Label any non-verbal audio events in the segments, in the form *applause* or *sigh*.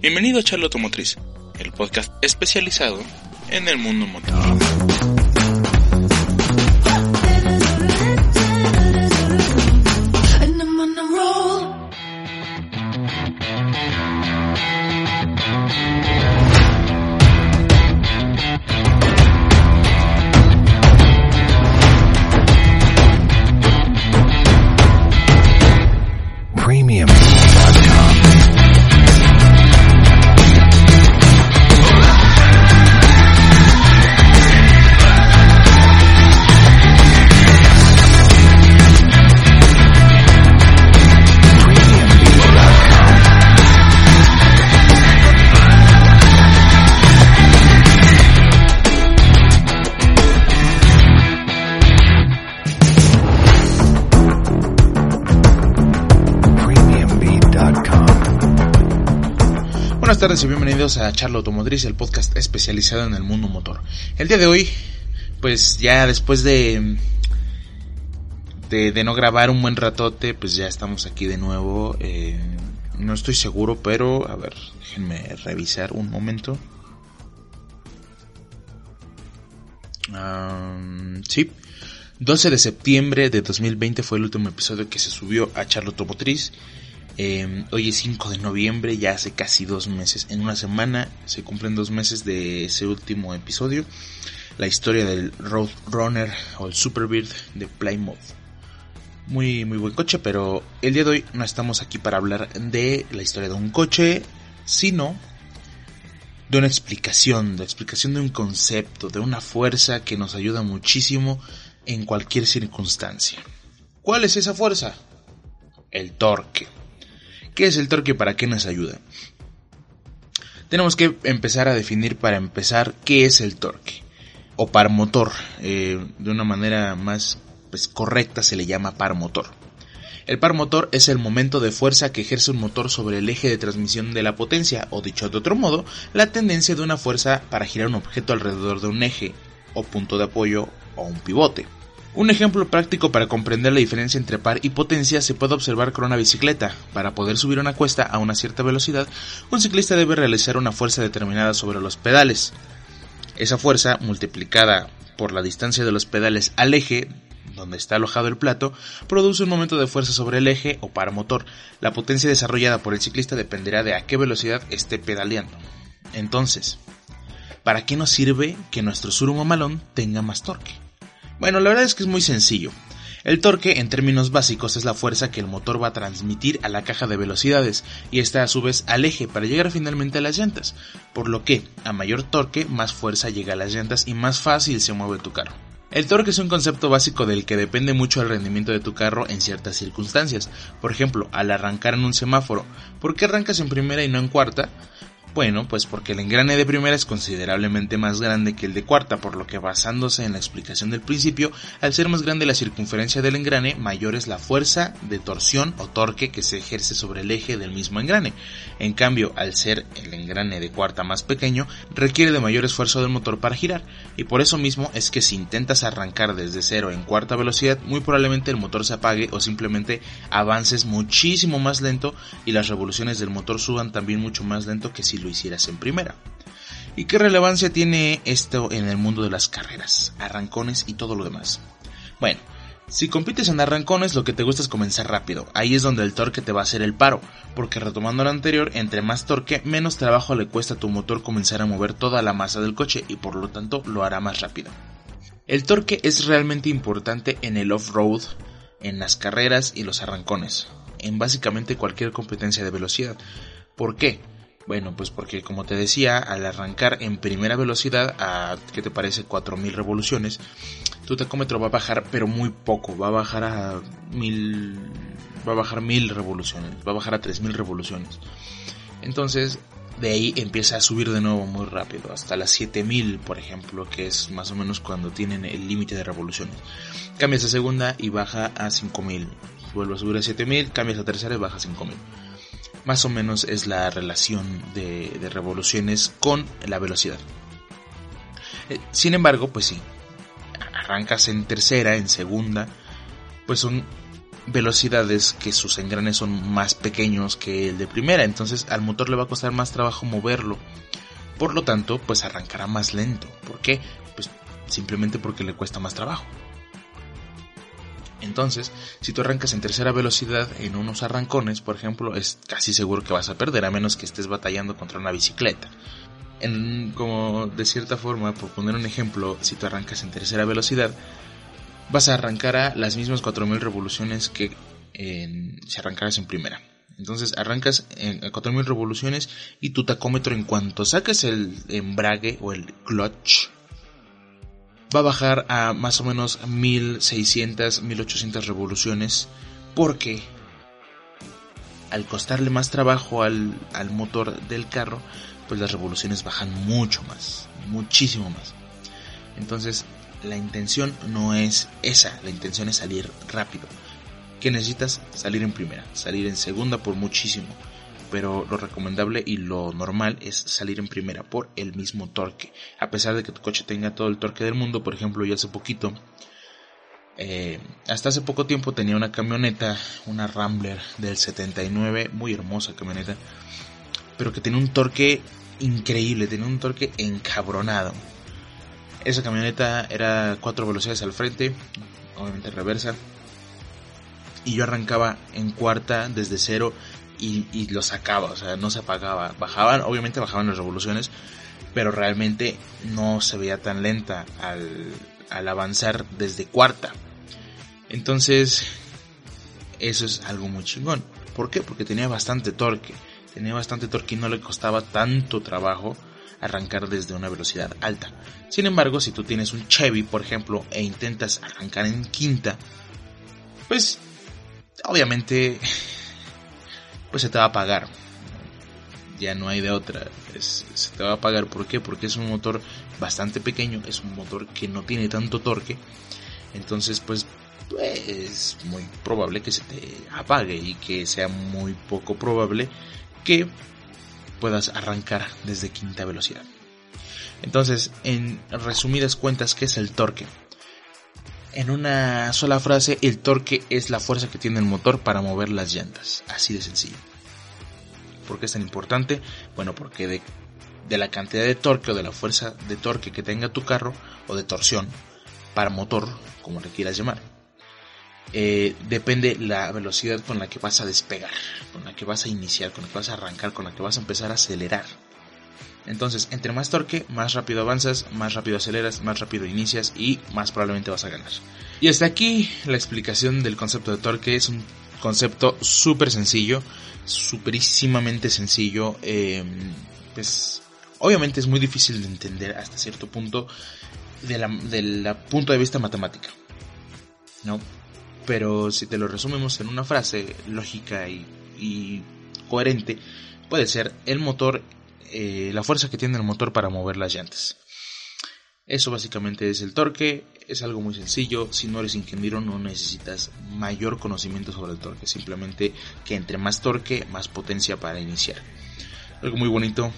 Bienvenido a Charla Automotriz, el podcast especializado en el mundo motor. Buenas tardes y bienvenidos a Charla Automotriz, el podcast especializado en el mundo motor. El día de hoy, pues ya después de, de, no grabar un buen ratote, pues ya estamos aquí de nuevo. eh, no estoy seguro, pero a ver, déjenme revisar un momento. Am, sí, 12 de septiembre de 2020 fue el último episodio que se subió a Charla Automotriz. Eh, hoy es 5 de noviembre, ya hace casi dos meses. En una semana se cumplen dos meses de ese último episodio. La historia del Roadrunner o el Superbird de Plymouth. Muy, muy buen coche, pero el día de hoy no estamos aquí para hablar de la historia de un coche, sino de una explicación, de explicación de un concepto, de una fuerza que nos ayuda muchísimo en cualquier circunstancia. ¿Cuál es esa fuerza? El torque. ¿Qué es el torque y para qué nos ayuda? Tenemos que empezar a definir para empezar qué es el torque. O par motor. eh, de una manera más pues, correcta se le llama par motor. El par motor es el momento de fuerza que ejerce un motor sobre el eje de transmisión de la potencia, o dicho de otro modo, la tendencia de una fuerza para girar un objeto alrededor de un eje, o punto de apoyo, o un pivote. Un ejemplo práctico para comprender la diferencia entre par y potencia se puede observar con una bicicleta. Para poder subir una cuesta a una cierta velocidad, un ciclista debe realizar una fuerza determinada sobre los pedales. Esa fuerza, multiplicada por la distancia de los pedales al eje, donde está alojado el plato, produce un momento de fuerza sobre el eje o par motor. La potencia desarrollada por el ciclista dependerá de a qué velocidad esté pedaleando. Entonces, ¿para qué nos sirve que nuestro surmo malón tenga más torque? Bueno, la verdad es que es muy sencillo. El torque, en términos básicos, es la fuerza que el motor va a transmitir a la caja de velocidades y esta a su vez al eje para llegar finalmente a las llantas, por lo que a mayor torque, más fuerza llega a las llantas y más fácil se mueve tu carro. El torque es un concepto básico del que depende mucho el rendimiento de tu carro en ciertas circunstancias. Por ejemplo, al arrancar en un semáforo, ¿por qué arrancas en primera y no en cuarta? Bueno, pues porque el engrane de primera es considerablemente más grande que el de cuarta, por lo que basándose en la explicación del principio, al ser más grande la circunferencia del engrane, mayor es la fuerza de torsión o torque que se ejerce sobre el eje del mismo engrane. En cambio, al ser el engrane de cuarta más pequeño, requiere de mayor esfuerzo del motor para girar, y por eso mismo es que si intentas arrancar desde cero en cuarta velocidad, muy probablemente el motor se apague o simplemente avances muchísimo más lento y las revoluciones del motor suban también mucho más lento que si lo hicieras en primera. ¿Y qué relevancia tiene esto en el mundo de las carreras, arrancones y todo lo demás? Bueno, si compites en arrancones lo que te gusta es comenzar rápido, ahí es donde el torque te va a hacer el paro, porque retomando lo anterior, entre más torque, menos trabajo le cuesta a tu motor comenzar a mover toda la masa del coche y por lo tanto lo hará más rápido. El torque es realmente importante en el off-road, en las carreras y los arrancones, en básicamente cualquier competencia de velocidad. ¿Por qué? Bueno, pues porque como te decía, al arrancar en primera velocidad a, ¿qué te parece? 4000 revoluciones, tu tacómetro va a bajar, pero muy poco, va a bajar a 1000, va a bajar 1000 revoluciones, va a bajar a 3000 revoluciones. Entonces, de ahí empieza a subir de nuevo muy rápido, hasta las 7000, por ejemplo, que es más o menos cuando tienen el límite de revoluciones. Cambias a segunda y baja a 5000. Vuelve a subir a 7000, cambias a tercera y baja a 5000 más o menos es la relación de, revoluciones con la velocidad. Eh, sin embargo, pues sí, arrancas en tercera, en segunda, pues son velocidades que sus engranes son más pequeños que el de primera, entonces al motor le va a costar más trabajo moverlo. Por lo tanto, pues arrancará más lento. ¿Por qué? Pues simplemente porque le cuesta más trabajo. Entonces, si tú arrancas en tercera velocidad en unos arrancones, por ejemplo, es casi seguro que vas a perder, a menos que estés batallando contra una bicicleta. En, como de cierta forma, por poner un ejemplo, si tú arrancas en tercera velocidad, vas a arrancar a las mismas 4000 revoluciones que si arrancaras en primera. Entonces arrancas en, a 4000 revoluciones y tu tacómetro en cuanto saques el embrague o el clutch va a bajar a más o menos 1600, 1800 revoluciones porque al costarle más trabajo al, al motor del carro, pues las revoluciones bajan mucho más, muchísimo más. Entonces, la intención no es esa, la intención es salir rápido. ¿Qué necesitas? Salir en primera, salir en segunda por muchísimo. Pero lo recomendable y lo normal es salir en primera por el mismo torque. A pesar de que tu coche tenga todo el torque del mundo, por ejemplo, yo hace poquito, eh, hasta hace poco tiempo tenía una camioneta, una Rambler del 79, muy hermosa camioneta, pero que tenía un torque increíble, tenía un torque encabronado. Esa camioneta era cuatro velocidades al frente, obviamente reversa. Y yo arrancaba en cuarta desde cero y, y, lo sacaba, o sea, no se apagaba. Bajaban, obviamente bajaban las revoluciones, pero realmente no se veía tan lenta al, al avanzar desde cuarta. Entonces, eso es algo muy chingón. ¿Por qué? Porque tenía bastante torque. Tenía bastante torque y no le costaba tanto trabajo arrancar desde una velocidad alta. Sin embargo, si tú tienes un Chevy, por ejemplo, e intentas arrancar en quinta, pues obviamente pues se te va a apagar. Ya no hay de otra. Se te va a apagar. ¿Por qué? Porque es un motor bastante pequeño. Es un motor que no tiene tanto torque. Entonces, pues, es muy probable que se te apague. Y que sea muy poco probable que puedas arrancar desde quinta velocidad. Entonces, en resumidas cuentas, ¿qué es el torque? En una sola frase, el torque es la fuerza que tiene el motor para mover las llantas. Así de sencillo. ¿Por qué es tan importante? Bueno, porque de, la cantidad de torque o de la fuerza de torque que tenga tu carro o de torsión para motor, como le quieras llamar, eh, depende la velocidad con la que vas a despegar, con la que vas a iniciar, con la que vas a arrancar, con la que vas a empezar a acelerar. Entonces, entre más torque, más rápido avanzas, más rápido aceleras, más rápido inicias y más probablemente vas a ganar. Y hasta aquí la explicación del concepto de torque. Es un concepto súper sencillo, superísimamente sencillo. Eh, pues, obviamente es muy difícil de entender hasta cierto punto del de punto de vista matemático. ¿No? Pero si te lo resumimos en una frase lógica y coherente, puede ser el motor eh, la fuerza que tiene el motor para mover las llantas. Eso básicamente es el torque, es algo muy sencillo, si no eres ingeniero no necesitas mayor conocimiento sobre el torque, simplemente que entre más torque, más potencia para iniciar. Algo muy bonito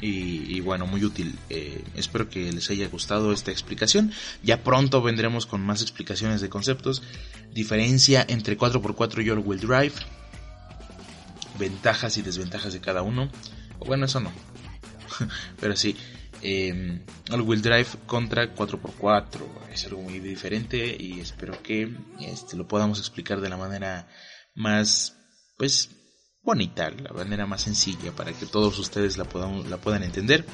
y, bueno, muy útil. Eh, espero que les haya gustado esta explicación. Ya pronto vendremos con más explicaciones de conceptos, diferencia entre 4x4 y all-wheel drive, ventajas y desventajas de cada uno. Bueno, eso no. *laughs* Pero sí, eh, All Wheel Drive contra 4x4 es algo muy diferente y espero que este, lo podamos explicar de la manera más, pues, bonita, la manera más sencilla para que todos ustedes la, puedan, la puedan entender.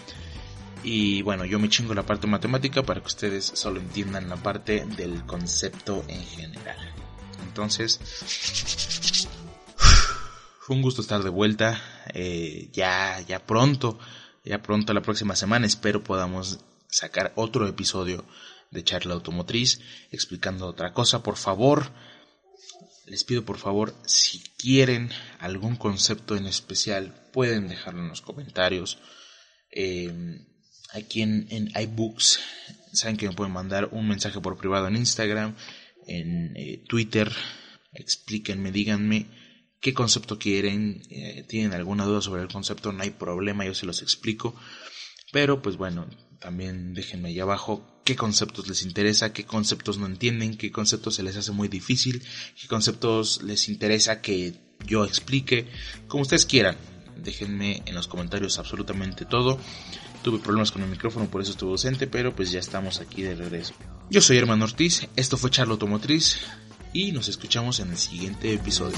Y bueno, yo me chingo la parte matemática para que ustedes solo entiendan la parte del concepto en general. Entonces, fue un gusto estar de vuelta. Eh, ya, ya pronto, ya pronto la próxima semana espero podamos sacar otro episodio de charla automotriz explicando otra cosa. Por favor, les pido por favor, si quieren algún concepto en especial, pueden dejarlo en los comentarios. Eh, aquí en, en iBooks, saben que me pueden mandar un mensaje por privado en Instagram, en eh, Twitter. Explíquenme, díganme qué concepto quieren, eh, tienen alguna duda sobre el concepto, no hay problema, yo se los explico. Pero pues bueno, también déjenme ahí abajo qué conceptos les interesa, qué conceptos no entienden, qué conceptos se les hace muy difícil, qué conceptos les interesa que yo explique, como ustedes quieran. Déjenme en los comentarios absolutamente todo. Tuve problemas con el micrófono, por eso estuve ausente, pero pues ya estamos aquí de regreso. Yo soy Hermano Ortiz, esto fue Charlo Automotriz y nos escuchamos en el siguiente episodio.